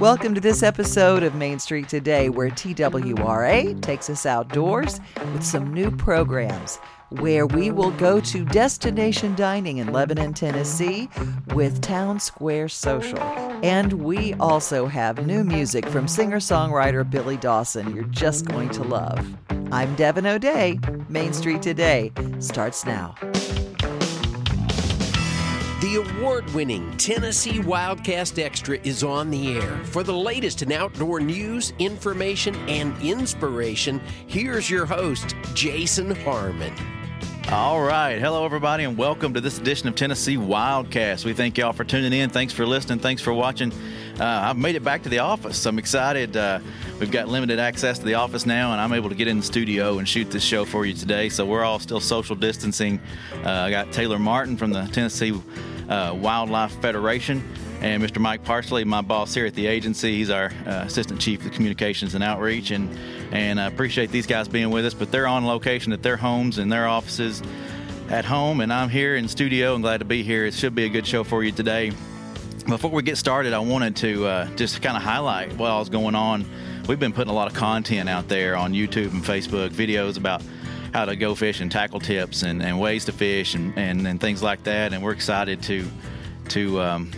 Welcome to this episode of Main Street Today, where TWRA takes us outdoors with some new programs. Where we will go to destination dining in Lebanon, Tennessee with Town Square Social. And we also have new music from singer songwriter Billy Dawson you're just going to love. I'm Devin O'Day. Main Street Today starts now. The award winning Tennessee Wildcast Extra is on the air. For the latest in outdoor news, information, and inspiration, here's your host, Jason Harmon. All right. Hello, everybody, and welcome to this edition of Tennessee Wildcast. We thank y'all for tuning in. Thanks for listening. Thanks for watching. Uh, I've made it back to the office. I'm excited. Uh, we've got limited access to the office now, and I'm able to get in the studio and shoot this show for you today. So we're all still social distancing. Uh, I got Taylor Martin from the Tennessee uh, Wildlife Federation. And Mr. Mike Parsley, my boss here at the agency, he's our uh, assistant chief of communications and outreach, and and I appreciate these guys being with us. But they're on location at their homes and their offices at home, and I'm here in studio and glad to be here. It should be a good show for you today. Before we get started, I wanted to uh, just kind of highlight what was going on. We've been putting a lot of content out there on YouTube and Facebook, videos about how to go fish and tackle tips and, and ways to fish and, and, and, things like that. And we're excited to to um,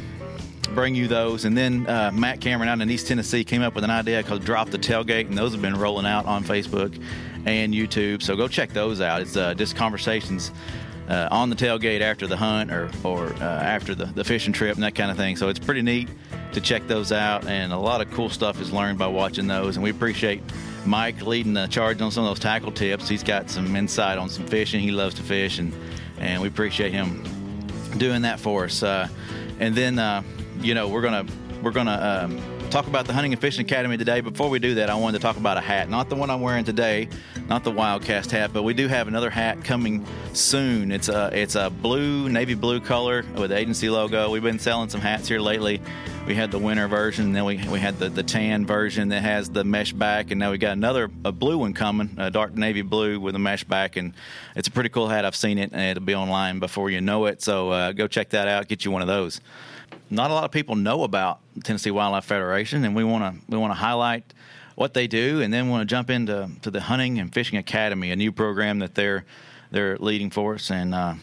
bring you those. And then uh, Matt Cameron out in East Tennessee came up with an idea called Drop the Tailgate, and those have been rolling out on Facebook and YouTube. So go check those out. It's uh, just conversations. Uh, on the tailgate after the hunt or, or uh, after the, the fishing trip and that kind of thing. So it's pretty neat to check those out, and a lot of cool stuff is learned by watching those. And we appreciate Mike leading the charge on some of those tackle tips. He's got some insight on some fishing. He loves to fish, and and we appreciate him doing that for us. Uh, and then uh, you know we're gonna we're gonna um, talk about the Hunting and Fishing Academy today. Before we do that, I wanted to talk about a hat, not the one I'm wearing today, not the Wildcast hat, but we do have another hat coming soon. It's a it's a blue navy blue color with the agency logo. We've been selling some hats here lately. We had the winter version, then we, we had the, the tan version that has the mesh back, and now we got another a blue one coming, a dark navy blue with a mesh back, and it's a pretty cool hat. I've seen it, and it'll be online before you know it. So uh, go check that out. Get you one of those not a lot of people know about Tennessee Wildlife Federation, and we want to we want to highlight what they do, and then want to jump into to the Hunting and Fishing Academy, a new program that they're they're leading for us. And uh,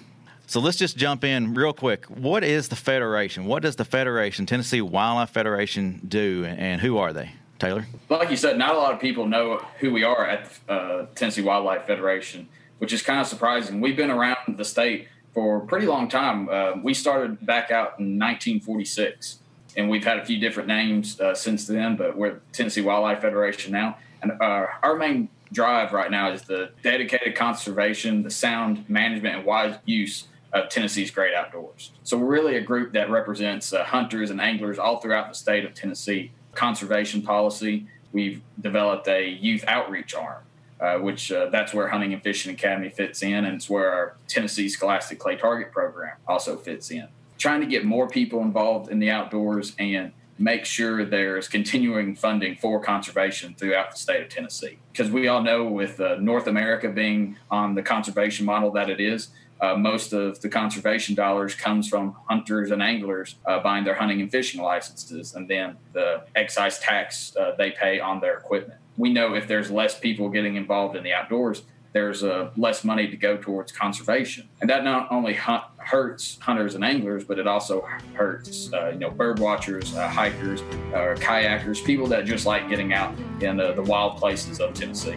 so let's just jump in real quick. What is the federation? What does the federation, Tennessee Wildlife Federation, do, and who are they? Taylor, like you said, not a lot of people know who we are at uh, Tennessee Wildlife Federation, which is kind of surprising. We've been around the state for a pretty long time. Uh, we started back out in 1946, and we've had a few different names uh, since then, but we're Tennessee Wildlife Federation now. And uh, our main drive right now is the dedicated conservation, the sound management, and wise use of Tennessee's great outdoors. So we're really a group that represents uh, hunters and anglers all throughout the state of Tennessee. Conservation policy. We've developed a youth outreach arm uh, which uh, that's where Hunting and Fishing Academy fits in, and it's where our Tennessee Scholastic Clay Target program also fits in. Trying to get more people involved in the outdoors and make sure there's continuing funding for conservation throughout the state of Tennessee. Because we all know, with uh, North America being on the conservation model that it is, uh, most of the conservation dollars comes from hunters and anglers uh, buying their hunting and fishing licenses, and then the excise tax uh, they pay on their equipment we know if there's less people getting involved in the outdoors, there's uh, less money to go towards conservation, and that not only hunt, hurts hunters and anglers, but it also hurts uh, you know bird watchers, uh, hikers, or kayakers, people that just like getting out in uh, the wild places of Tennessee.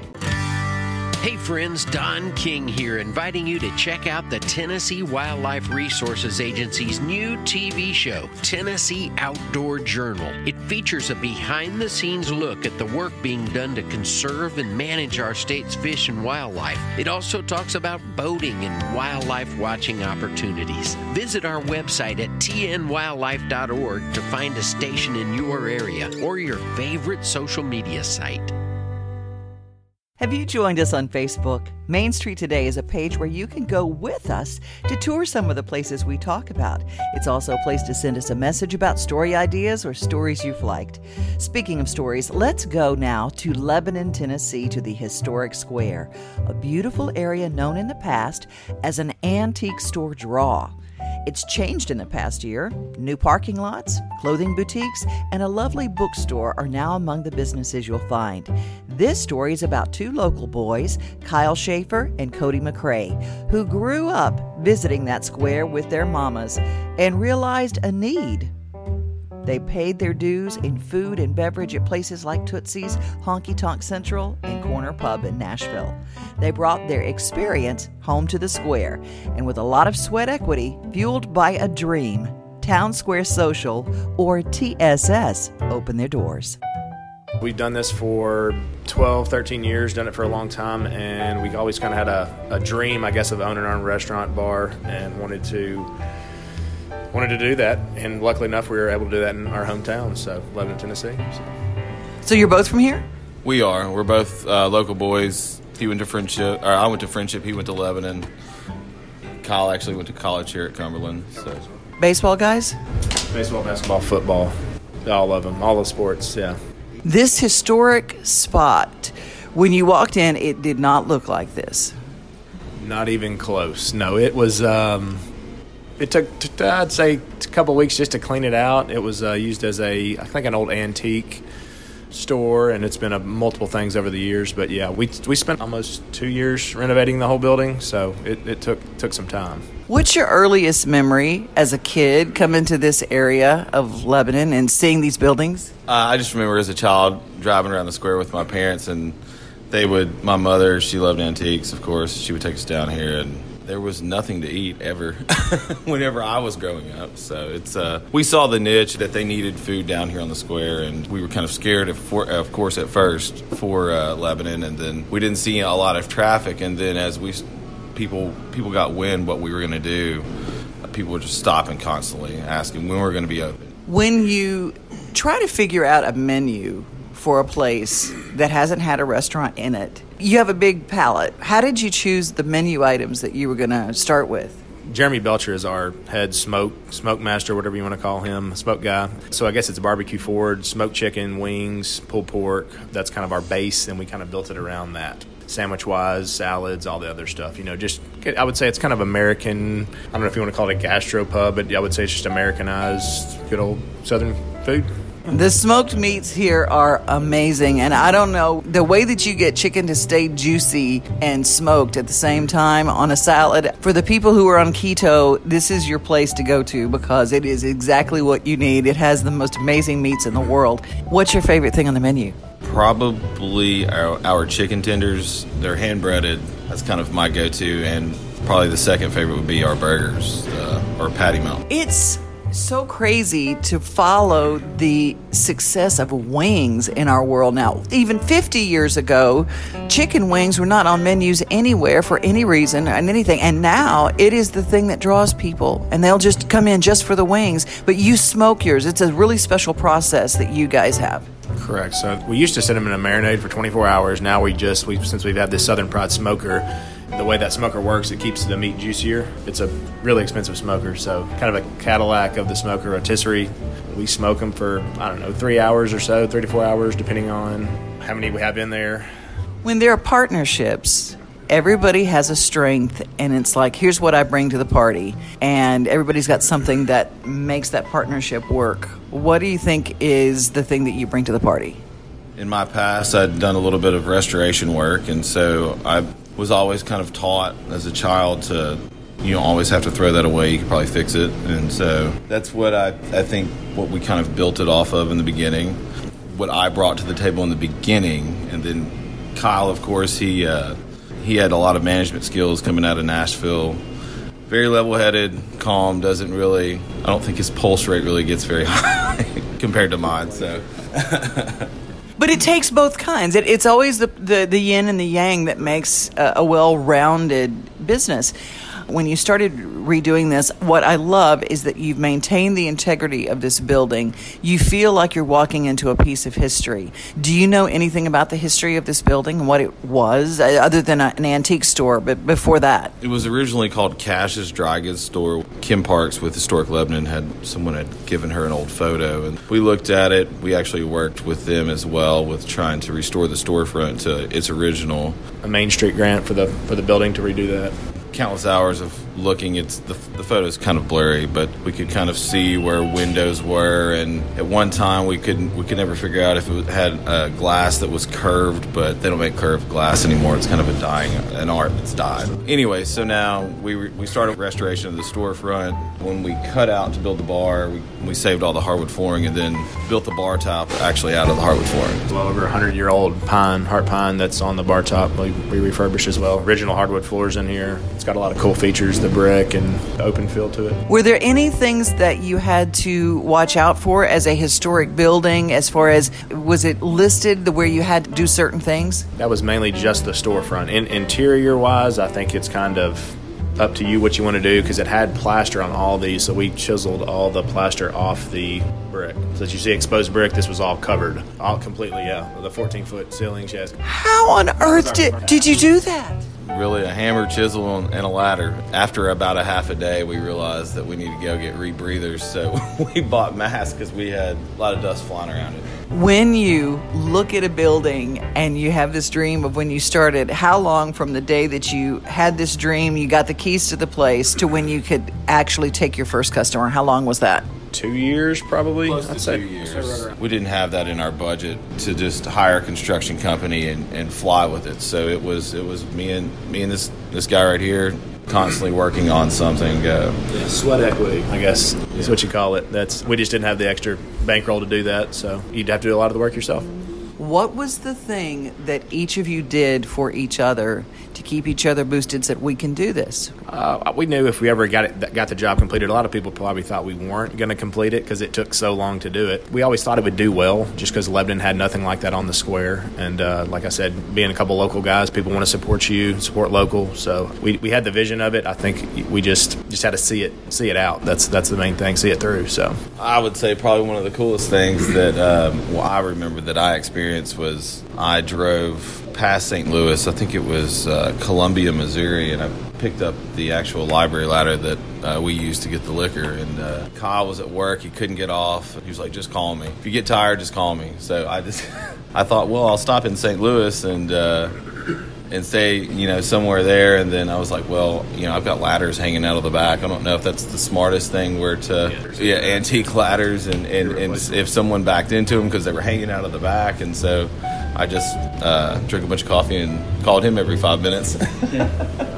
Hey friends, Don King here, inviting you to check out the Tennessee Wildlife Resources Agency's new TV show, Tennessee Outdoor Journal. It features a behind the scenes look at the work being done to conserve and manage our state's fish and wildlife. It also talks about boating and wildlife watching opportunities. Visit our website at tnwildlife.org to find a station in your area or your favorite social media site. Have you joined us on Facebook? Main Street Today is a page where you can go with us to tour some of the places we talk about. It's also a place to send us a message about story ideas or stories you've liked. Speaking of stories, let's go now to Lebanon, Tennessee, to the Historic Square, a beautiful area known in the past as an antique store draw. It's changed in the past year. New parking lots, clothing boutiques, and a lovely bookstore are now among the businesses you'll find. This story is about two local boys, Kyle Schaefer and Cody McCrae, who grew up visiting that square with their mamas and realized a need they paid their dues in food and beverage at places like Tootsie's, Honky Tonk Central, and Corner Pub in Nashville. They brought their experience home to the square, and with a lot of sweat equity, fueled by a dream, Town Square Social, or TSS, opened their doors. We've done this for 12, 13 years, done it for a long time, and we always kind of had a, a dream, I guess, of owning our own restaurant bar and wanted to wanted to do that, and luckily enough, we were able to do that in our hometown, so Lebanon, Tennessee. So. So you're both from here? We are. We're both uh, local boys. He went to Friendship, or I went to Friendship. He went to Lebanon. Kyle actually went to college here at Cumberland. So Baseball guys? Baseball, basketball, football, all of them, all the sports, yeah. This historic spot, when you walked in, it did not look like this. Not even close. No, it was. Um, it took, t- I'd say, a couple weeks just to clean it out. It was uh, used as a, I think, an old antique store, and it's been a multiple things over the years. But yeah, we we spent almost two years renovating the whole building, so it, it took took some time. What's your earliest memory as a kid coming to this area of Lebanon and seeing these buildings? uh, I just remember as a child driving around the square with my parents, and they would. My mother, she loved antiques, of course. She would take us down here, and there was nothing to eat ever. whenever I was growing up, so it's. Uh, we saw the niche that they needed food down here on the square, and we were kind of scared, of, for, of course, at first for uh, Lebanon, and then we didn't see a lot of traffic, and then as we people people got wind what we were going to do, people were just stopping constantly, asking when we were going to be open. When you try to figure out a menu for a place that hasn't had a restaurant in it, you have a big palette. How did you choose the menu items that you were going to start with? Jeremy Belcher is our head smoke smoke master, whatever you want to call him, smoke guy. So I guess it's barbecue forward, smoked chicken, wings, pulled pork. That's kind of our base, and we kind of built it around that. Sandwich wise, salads, all the other stuff. You know, just I would say it's kind of American. I don't know if you want to call it a gastro pub, but I would say it's just Americanized, good old Southern food. The smoked meats here are amazing, and I don't know the way that you get chicken to stay juicy and smoked at the same time on a salad. For the people who are on keto, this is your place to go to because it is exactly what you need. It has the most amazing meats in the world. What's your favorite thing on the menu? Probably our, our chicken tenders. They're hand breaded. That's kind of my go to. And probably the second favorite would be our burgers uh, or patty melt. It's so crazy to follow the success of wings in our world now. Even 50 years ago, chicken wings were not on menus anywhere for any reason and anything. And now it is the thing that draws people, and they'll just come in just for the wings. But you smoke yours. It's a really special process that you guys have. Correct. So we used to sit them in a marinade for 24 hours. Now we just we since we've had this Southern Pride smoker, the way that smoker works, it keeps the meat juicier. It's a really expensive smoker, so kind of a Cadillac of the smoker rotisserie. We smoke them for I don't know three hours or so, three to four hours, depending on how many we have in there. When there are partnerships, everybody has a strength, and it's like, here's what I bring to the party, and everybody's got something that makes that partnership work. What do you think is the thing that you bring to the party? In my past, I'd done a little bit of restoration work, and so I was always kind of taught as a child to you don't always have to throw that away. You can probably fix it, and so that's what I I think what we kind of built it off of in the beginning. What I brought to the table in the beginning, and then Kyle, of course, he uh, he had a lot of management skills coming out of Nashville. Very level-headed, calm. Doesn't really. I don't think his pulse rate really gets very high compared to mine. So. But it takes both kinds. It, it's always the, the, the yin and the yang that makes a, a well rounded business. When you started redoing this, what I love is that you've maintained the integrity of this building. You feel like you're walking into a piece of history. Do you know anything about the history of this building and what it was, uh, other than a, an antique store, but before that? It was originally called Cash's Dry Goods Store. Kim Parks with Historic Lebanon had someone had given her an old photo, and we looked at it. We actually worked with them as well with trying to restore the storefront to its original. A Main Street grant for the for the building to redo that. Countless hours of looking. It's the, the photo's kind of blurry, but we could kind of see where windows were. And at one time, we couldn't we could never figure out if it had a glass that was curved, but they don't make curved glass anymore. It's kind of a dying an art that's died. Anyway, so now we we started restoration of the storefront. When we cut out to build the bar, we, we saved all the hardwood flooring and then built the bar top actually out of the hardwood flooring. Well over 100 year old pine, heart pine that's on the bar top. We, we refurbished as well. Original hardwood floors in here. It's got a lot of cool features, brick and open feel to it. Were there any things that you had to watch out for as a historic building as far as was it listed the where you had to do certain things? That was mainly just the storefront. In, interior wise, I think it's kind of up to you what you want to do because it had plaster on all these, so we chiseled all the plaster off the brick. So that you see exposed brick, this was all covered, all completely, yeah. The 14 foot ceilings, yes. How on earth did, did you do that? Really, a hammer, chisel, and a ladder. After about a half a day, we realized that we need to go get rebreathers, so we bought masks because we had a lot of dust flying around it. When you look at a building and you have this dream of when you started, how long from the day that you had this dream, you got the keys to the place, to when you could actually take your first customer? How long was that? Two years, probably. Close to two years. We didn't have that in our budget to just hire a construction company and, and fly with it. So it was it was me and me and this this guy right here constantly working on something. Uh, yeah, sweat equity, I guess is what you call it. That's we just didn't have the extra bankroll to do that, so you'd have to do a lot of the work yourself. What was the thing that each of you did for each other to keep each other boosted so that we can do this? Uh, we knew if we ever got it, got the job completed. A lot of people probably thought we weren't going to complete it because it took so long to do it. We always thought it would do well, just because Lebanon had nothing like that on the square. And uh, like I said, being a couple local guys, people want to support you, support local. So we, we had the vision of it. I think we just just had to see it see it out. That's that's the main thing, see it through. So I would say probably one of the coolest things that um, well, I remember that I experienced was I drove past St. Louis. I think it was uh, Columbia, Missouri, and I picked up the actual library ladder that uh, we used to get the liquor. And uh, Kyle was at work; he couldn't get off. He was like, "Just call me. If you get tired, just call me." So I just, I thought, well, I'll stop in St. Louis and uh, and stay, you know, somewhere there. And then I was like, well, you know, I've got ladders hanging out of the back. I don't know if that's the smartest thing where to, yeah, antique ladders, and and, and if someone backed into them because they were hanging out of the back, and so. I just uh, drank a bunch of coffee and called him every five minutes.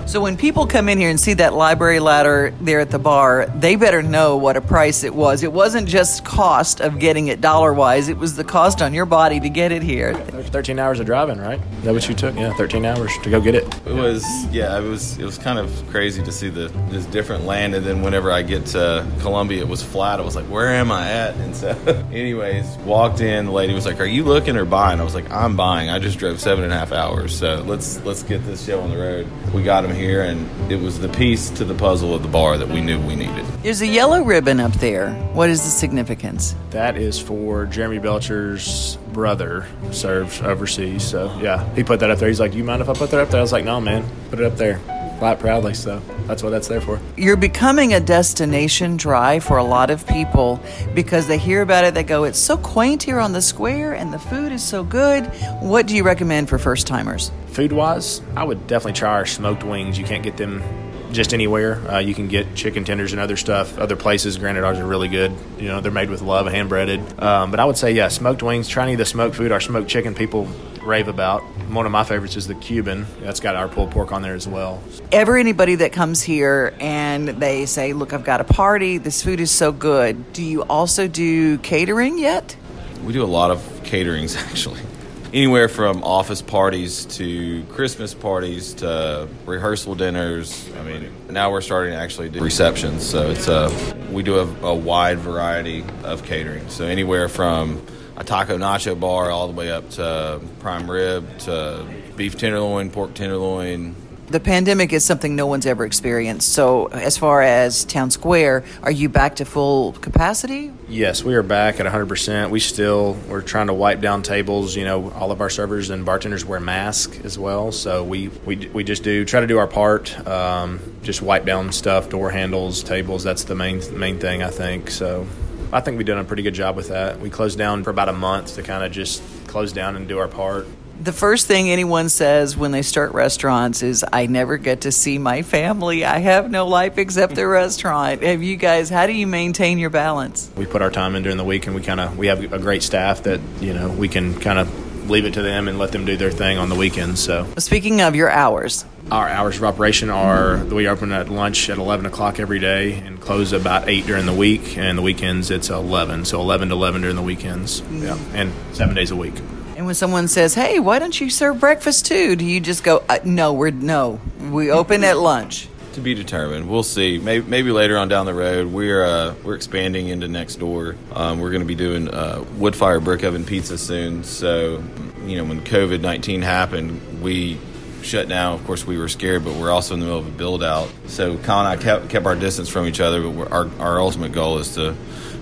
so when people come in here and see that library ladder there at the bar, they better know what a price it was. It wasn't just cost of getting it dollar wise; it was the cost on your body to get it here. Thirteen hours of driving, right? Is that what you took? Yeah, thirteen hours to go get it. It was yeah, it was it was kind of crazy to see the this different land, and then whenever I get to Columbia, it was flat. I was like, where am I at? And so, anyways, walked in. The lady was like, "Are you looking or buying?" I was like, "I'm buying. I just drove seven and a half hours, so let's let's get this show on the road." We got him here, and it was the piece to the puzzle of the bar that we knew we needed. There's a yellow ribbon up there. What is the significance? That is for Jeremy Belcher's brother served overseas. So yeah, he put that up there. He's like, "Do you mind if I put that up there?" I was like, "No, man, put it up there." Quite proudly, so that's what that's there for. You're becoming a destination drive for a lot of people because they hear about it. They go, "It's so quaint here on the square, and the food is so good." What do you recommend for first timers? Food wise, I would definitely try our smoked wings. You can't get them just anywhere. Uh, you can get chicken tenders and other stuff. Other places, granted, ours are really good. You know, they're made with love, hand breaded. Um, but I would say, yeah, smoked wings. Try any of the smoked food. Our smoked chicken people rave about. One of my favorites is the Cuban. That's got our pulled pork on there as well. Ever anybody that comes here and they say, "Look, I've got a party. This food is so good." Do you also do catering yet? We do a lot of caterings actually anywhere from office parties to Christmas parties to rehearsal dinners. I mean, now we're starting to actually do receptions. So it's a we do a, a wide variety of catering. So anywhere from a taco nacho bar all the way up to prime rib to beef tenderloin, pork tenderloin, the pandemic is something no one's ever experienced. So, as far as Town Square, are you back to full capacity? Yes, we are back at 100%. We still we're trying to wipe down tables. You know, all of our servers and bartenders wear masks as well. So we we, we just do try to do our part. Um, just wipe down stuff, door handles, tables. That's the main main thing I think. So. I think we've done a pretty good job with that. We closed down for about a month to kind of just close down and do our part The first thing anyone says when they start restaurants is, I never get to see my family. I have no life except the restaurant. Have you guys, how do you maintain your balance? We put our time in during the week and we kind of, we have a great staff that, you know, we can kind of leave it to them and let them do their thing on the weekends. So, speaking of your hours, our hours of operation are we open at lunch at 11 o'clock every day and close about 8 during the week and the weekends it's 11 so 11 to 11 during the weekends yeah and seven days a week and when someone says, "Hey, why don't you serve breakfast too?" Do you just go, uh, "No, we're no, we open at lunch." To be determined. We'll see. Maybe, maybe later on down the road, we're uh, we're expanding into next door. Um, we're going to be doing uh, wood fire brick oven pizza soon. So, you know, when COVID nineteen happened, we shut down. Of course, we were scared, but we're also in the middle of a build out. So, Kyle and I kept kept our distance from each other. But our our ultimate goal is to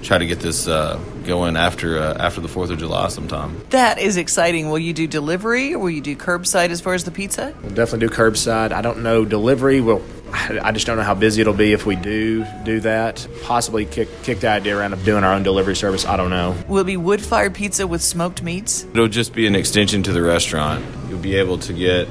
try to get this uh, going after uh, after the Fourth of July sometime. That is exciting. Will you do delivery or will you do curbside as far as the pizza? We'll definitely do curbside. I don't know delivery. Well, I just don't know how busy it'll be if we do do that. Possibly kick kick the idea around of doing our own delivery service. I don't know. Will it be wood fired pizza with smoked meats? It'll just be an extension to the restaurant. You'll be able to get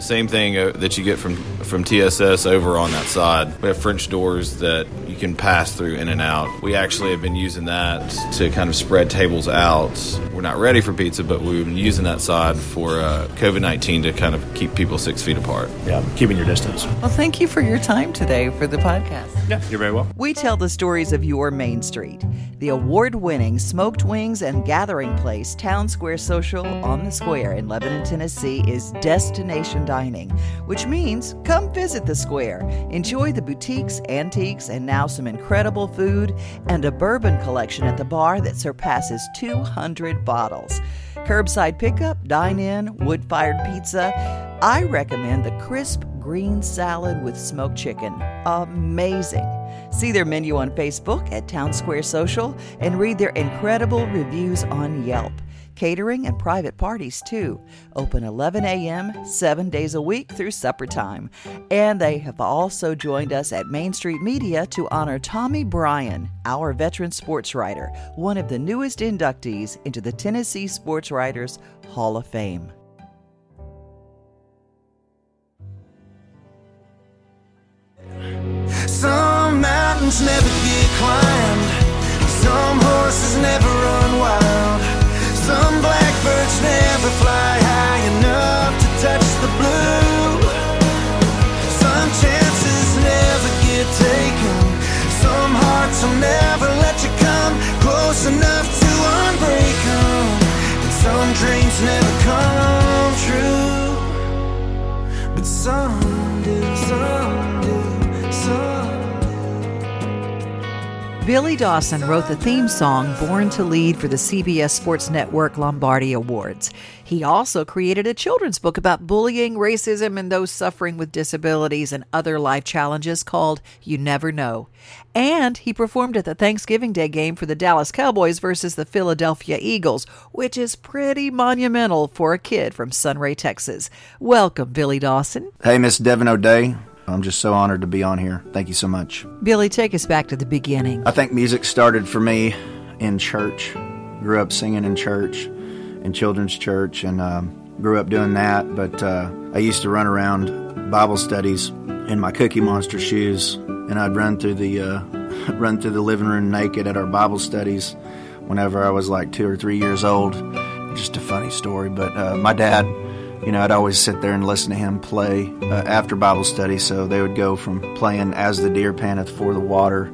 the same thing uh, that you get from from TSS over on that side. We have French doors that you can pass through in and out. We actually have been using that to kind of spread tables out. We're not ready for pizza, but we've been using that side for uh, COVID 19 to kind of keep people six feet apart. Yeah, keeping your distance. Well, thank you for your time today for the podcast. Yeah, you're very welcome. We tell the stories of your Main Street. The award winning Smoked Wings and Gathering Place, Town Square Social on the Square in Lebanon, Tennessee, is destination dining, which means come visit the square. Enjoy the boutiques, antiques, and now some incredible food and a bourbon collection at the bar that surpasses 200 bottles. Curbside pickup, dine in, wood fired pizza. I recommend the crisp green salad with smoked chicken. Amazing. See their menu on Facebook at Town Square Social and read their incredible reviews on Yelp catering, and private parties too. Open 11 a.m., seven days a week through supper time. And they have also joined us at Main Street Media to honor Tommy Bryan, our veteran sports writer, one of the newest inductees into the Tennessee Sports Writers Hall of Fame. Some mountains never get climbed, some horses never run wild. Some blackbirds never fly high enough to touch the blue. Some chances never get taken. Some hearts will never let you come close enough to unbreak them. And some dreams never come true. But some Billy Dawson wrote the theme song Born to Lead for the CBS Sports Network Lombardi Awards. He also created a children's book about bullying, racism, and those suffering with disabilities and other life challenges called You Never Know. And he performed at the Thanksgiving Day game for the Dallas Cowboys versus the Philadelphia Eagles, which is pretty monumental for a kid from Sunray, Texas. Welcome, Billy Dawson. Hey, Miss Devin O'Day. I'm just so honored to be on here. Thank you so much. Billy, take us back to the beginning. I think music started for me in church. Grew up singing in church, in children's church, and um, grew up doing that. But uh, I used to run around Bible studies in my Cookie Monster shoes, and I'd run through the uh, run through the living room naked at our Bible studies whenever I was like two or three years old. Just a funny story, but uh, my dad you know, I'd always sit there and listen to him play uh, after Bible study. So they would go from playing As the Deer Panteth for the Water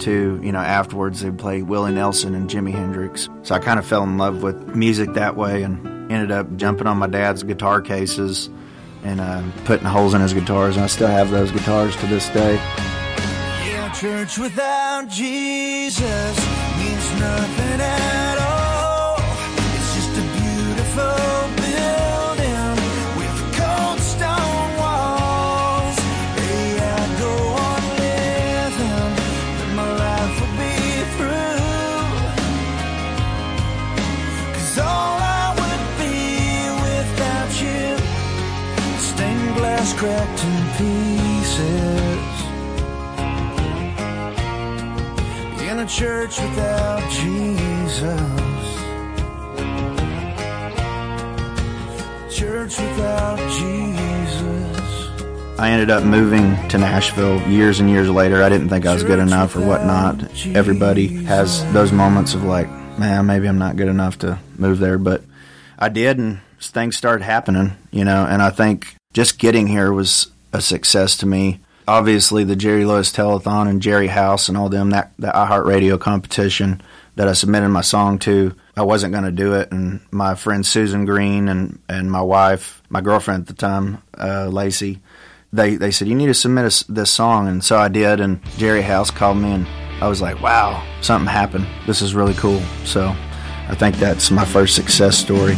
to, you know, afterwards they'd play Willie Nelson and Jimi Hendrix. So I kind of fell in love with music that way and ended up jumping on my dad's guitar cases and uh, putting holes in his guitars. And I still have those guitars to this day. Yeah, church without Jesus means nothing at church without Jesus. church without Jesus. I ended up moving to Nashville years and years later. I didn't think I was good enough or whatnot. Everybody has those moments of like, man, maybe I'm not good enough to move there, but I did, and things started happening, you know. And I think just getting here was a success to me. Obviously, the Jerry Lewis Telethon and Gerry House and all them that the iHeartRadio competition that I submitted my song to, I wasn't going to do it. And my friend Susan Green and and my wife, my girlfriend at the time, uh, Lacey, they they said you need to submit a, this song, and so I did. And Gerry House called me, and I was like, wow, something happened. This is really cool. So I think that's my first success story.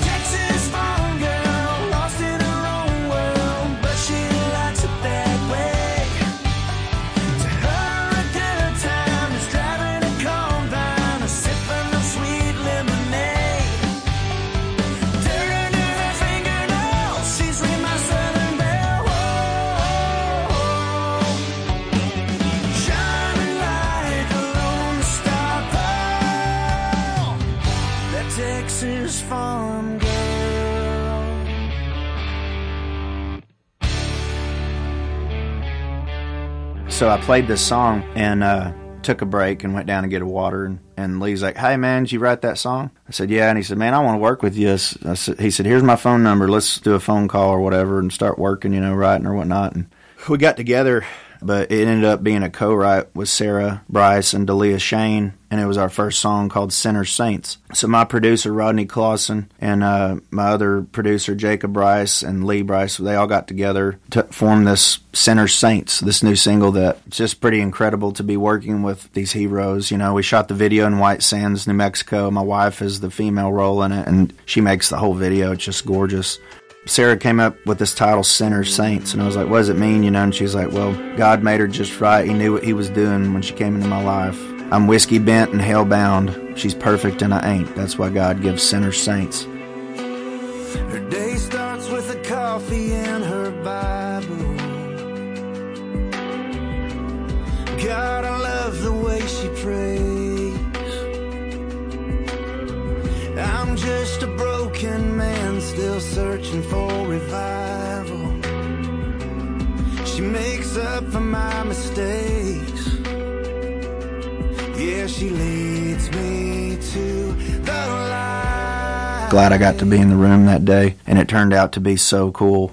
So I played this song and uh, took a break and went down to get a water. And, and Lee's like, "Hey man, did you write that song?" I said, "Yeah." And he said, "Man, I want to work with you." Said, he said, "Here's my phone number. Let's do a phone call or whatever and start working, you know, writing or whatnot." And we got together, but it ended up being a co-write with Sarah Brice and Delia Shane, and it was our first song called "Sinner Saints." So my producer Rodney Clawson and uh, my other producer Jacob Brice and Lee Brice, they all got together to form this "Sinner Saints," this new single that just pretty incredible to be working with these heroes. You know, we shot the video in White Sands, New Mexico. My wife is the female role in it, and she makes the whole video. It's just gorgeous. Sarah came up with this title, Sinner Saints, and I was like, what does it mean, you know? And she's like, well, God made her just right. He knew what he was doing when she came into my life. I'm whiskey bent and hell bound. She's perfect and I ain't. That's why God gives sinners saints. Her day starts with a coffee and her Bible. God, I love the way she prays. I'm just a broken man still searching for revival. She makes up for my mistakes. Yeah, she leads me to the light. Glad I got to be in the room that day, and it turned out to be so cool.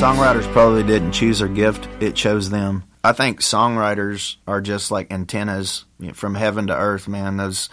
Songwriters probably didn't choose their gift, it chose them. I think songwriters are just like antennas you know, from heaven to earth, man. Those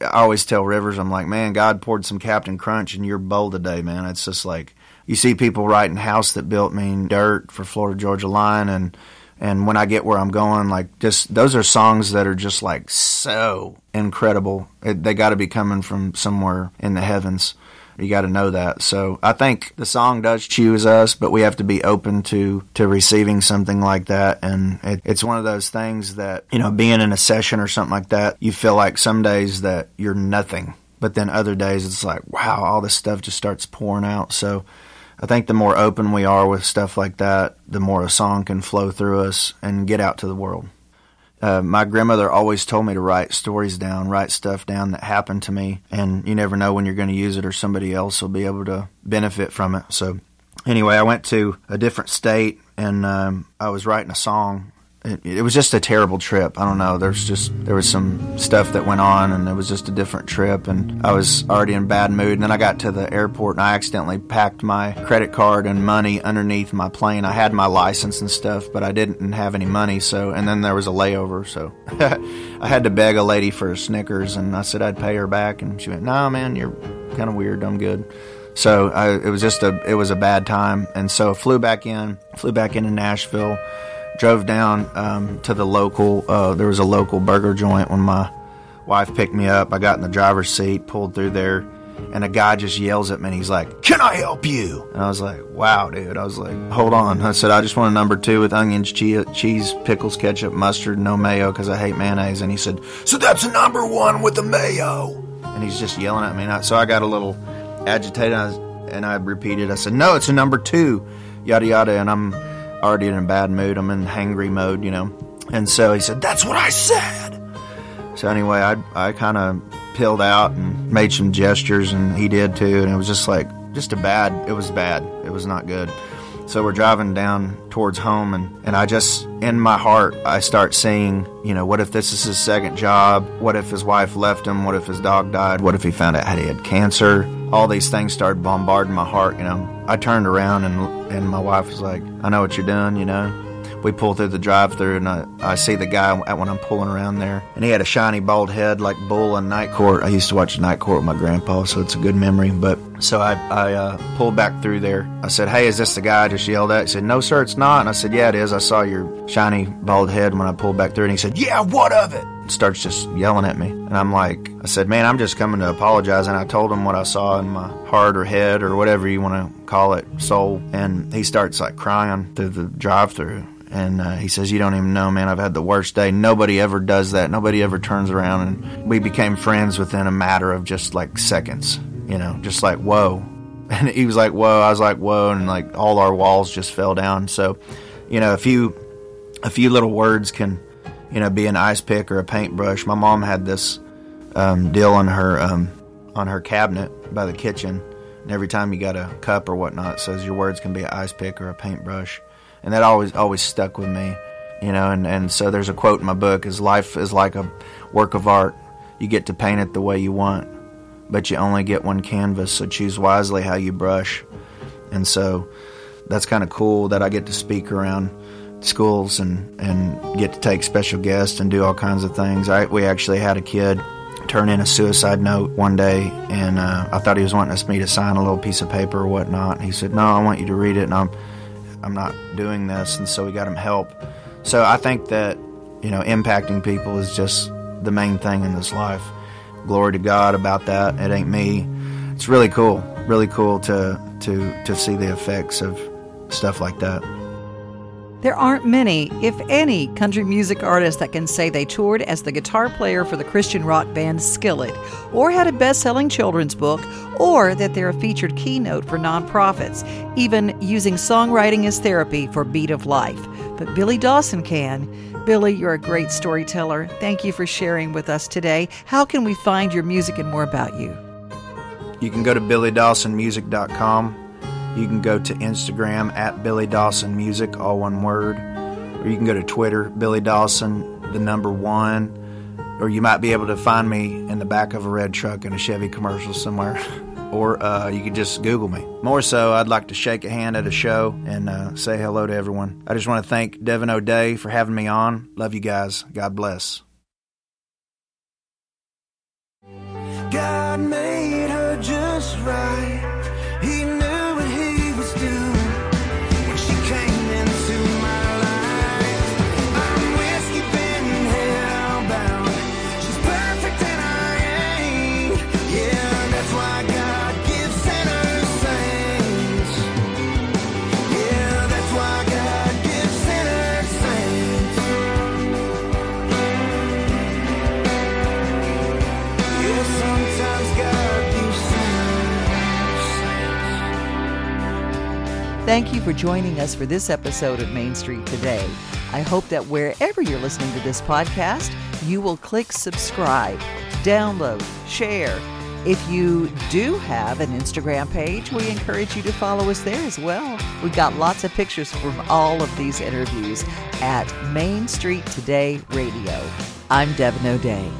I always tell Rivers, I'm like, man, God poured some Captain Crunch in your bowl today, man. It's just like you see people writing "House That Built Me" dirt for Florida Georgia Line, and and when I get where I'm going, like just those are songs that are just like so incredible. It, they got to be coming from somewhere in the heavens. You got to know that. So I think the song does choose us, but we have to be open to to receiving something like that. And it, it's one of those things that you know, being in a session or something like that, you feel like some days that you're nothing, but then other days it's like, wow, all this stuff just starts pouring out. So. I think the more open we are with stuff like that, the more a song can flow through us and get out to the world. Uh, my grandmother always told me to write stories down, write stuff down that happened to me, and you never know when you're going to use it or somebody else will be able to benefit from it. So, anyway, I went to a different state and um, I was writing a song. It, it was just a terrible trip. I don't know. There's just there was some stuff that went on, and it was just a different trip. And I was already in bad mood. And then I got to the airport, and I accidentally packed my credit card and money underneath my plane. I had my license and stuff, but I didn't have any money. So, and then there was a layover, so I had to beg a lady for Snickers, and I said I'd pay her back, and she went, "No, man, you're kind of weird. I'm good." So I, it was just a it was a bad time, and so I flew back in, flew back into Nashville, drove down um, to the local. Uh, there was a local burger joint when my wife picked me up. I got in the driver's seat, pulled through there, and a guy just yells at me and he's like, Can I help you? And I was like, Wow, dude. I was like, Hold on. I said, I just want a number two with onions, che- cheese, pickles, ketchup, mustard, no mayo because I hate mayonnaise. And he said, So that's a number one with the mayo. And he's just yelling at me. And I, so I got a little agitated and I, and I repeated, I said, No, it's a number two, yada yada. And I'm already in a bad mood. I'm in hangry mode, you know. And so he said, That's what I said. So anyway, I, I kind of peeled out and made some gestures, and he did too. And it was just like, just a bad, it was bad. It was not good. So we're driving down towards home, and, and I just, in my heart, I start seeing, you know, what if this is his second job? What if his wife left him? What if his dog died? What if he found out he had cancer? All these things started bombarding my heart, you know. I turned around, and, and my wife was like, I know what you're doing, you know we pull through the drive-through and I, I see the guy when I'm pulling around there. And he had a shiny bald head like bull in night court. I used to watch night court with my grandpa so it's a good memory. But so I, I uh, pulled back through there. I said hey is this the guy I just yelled at? He said no sir it's not. And I said yeah it is. I saw your shiny bald head when I pulled back through. And he said yeah what of it? Starts just yelling at me. And I'm like I said man I'm just coming to apologize. And I told him what I saw in my heart or head or whatever you want to call it soul. And he starts like crying through the drive through and uh, he says, You don't even know, man. I've had the worst day. Nobody ever does that. Nobody ever turns around. And we became friends within a matter of just like seconds, you know, just like, Whoa. And he was like, Whoa. I was like, Whoa. And like all our walls just fell down. So, you know, a few, a few little words can, you know, be an ice pick or a paintbrush. My mom had this um, deal on her, um, on her cabinet by the kitchen. And every time you got a cup or whatnot, says your words can be an ice pick or a paintbrush and that always always stuck with me you know and, and so there's a quote in my book is life is like a work of art. You get to paint it the way you want but you only get one canvas so choose wisely how you brush. And so that's kind of cool that i get to speak around schools and, and get to take special guests and do all kinds of things. I, we actually had a kid turn in a suicide note one day and uh, i thought he was wanting us me to sign a little piece of paper or whatnot he said no i want you to read it and i'm I'm not doing this, and so we got him help. So I think that you know impacting people is just the main thing in this life. Glory to God about that. It ain't me. It's really cool, really cool to to to see the effects of stuff like that. There aren't many, if any, country music artists that can say they toured as the guitar player for the Christian rock band Skillet, or had a best selling children's book, or that they're a featured keynote for nonprofits, even using songwriting as therapy for Beat of Life. But Billy Dawson can. Billy, you're a great storyteller. Thank you for sharing with us today. How can we find your music and more about you? You can go to billydawsonmusic.com you can go to Instagram at Billy Dawson Music, all one word, or you can go to Twitter, Billy Dawson, the number one, or you might be able to find me in the back of a red truck in a Chevy commercial somewhere. or uh, you could just Google me. More so, I'd like to shake a hand at a show and uh, say hello to everyone. I just want to thank Devin O'Day for having me on. Love you guys. God bless. God for joining us for this episode of Main Street Today. I hope that wherever you're listening to this podcast, you will click subscribe, download, share. If you do have an Instagram page, we encourage you to follow us there as well. We've got lots of pictures from all of these interviews at Main Street Today Radio. I'm Devin O'Day.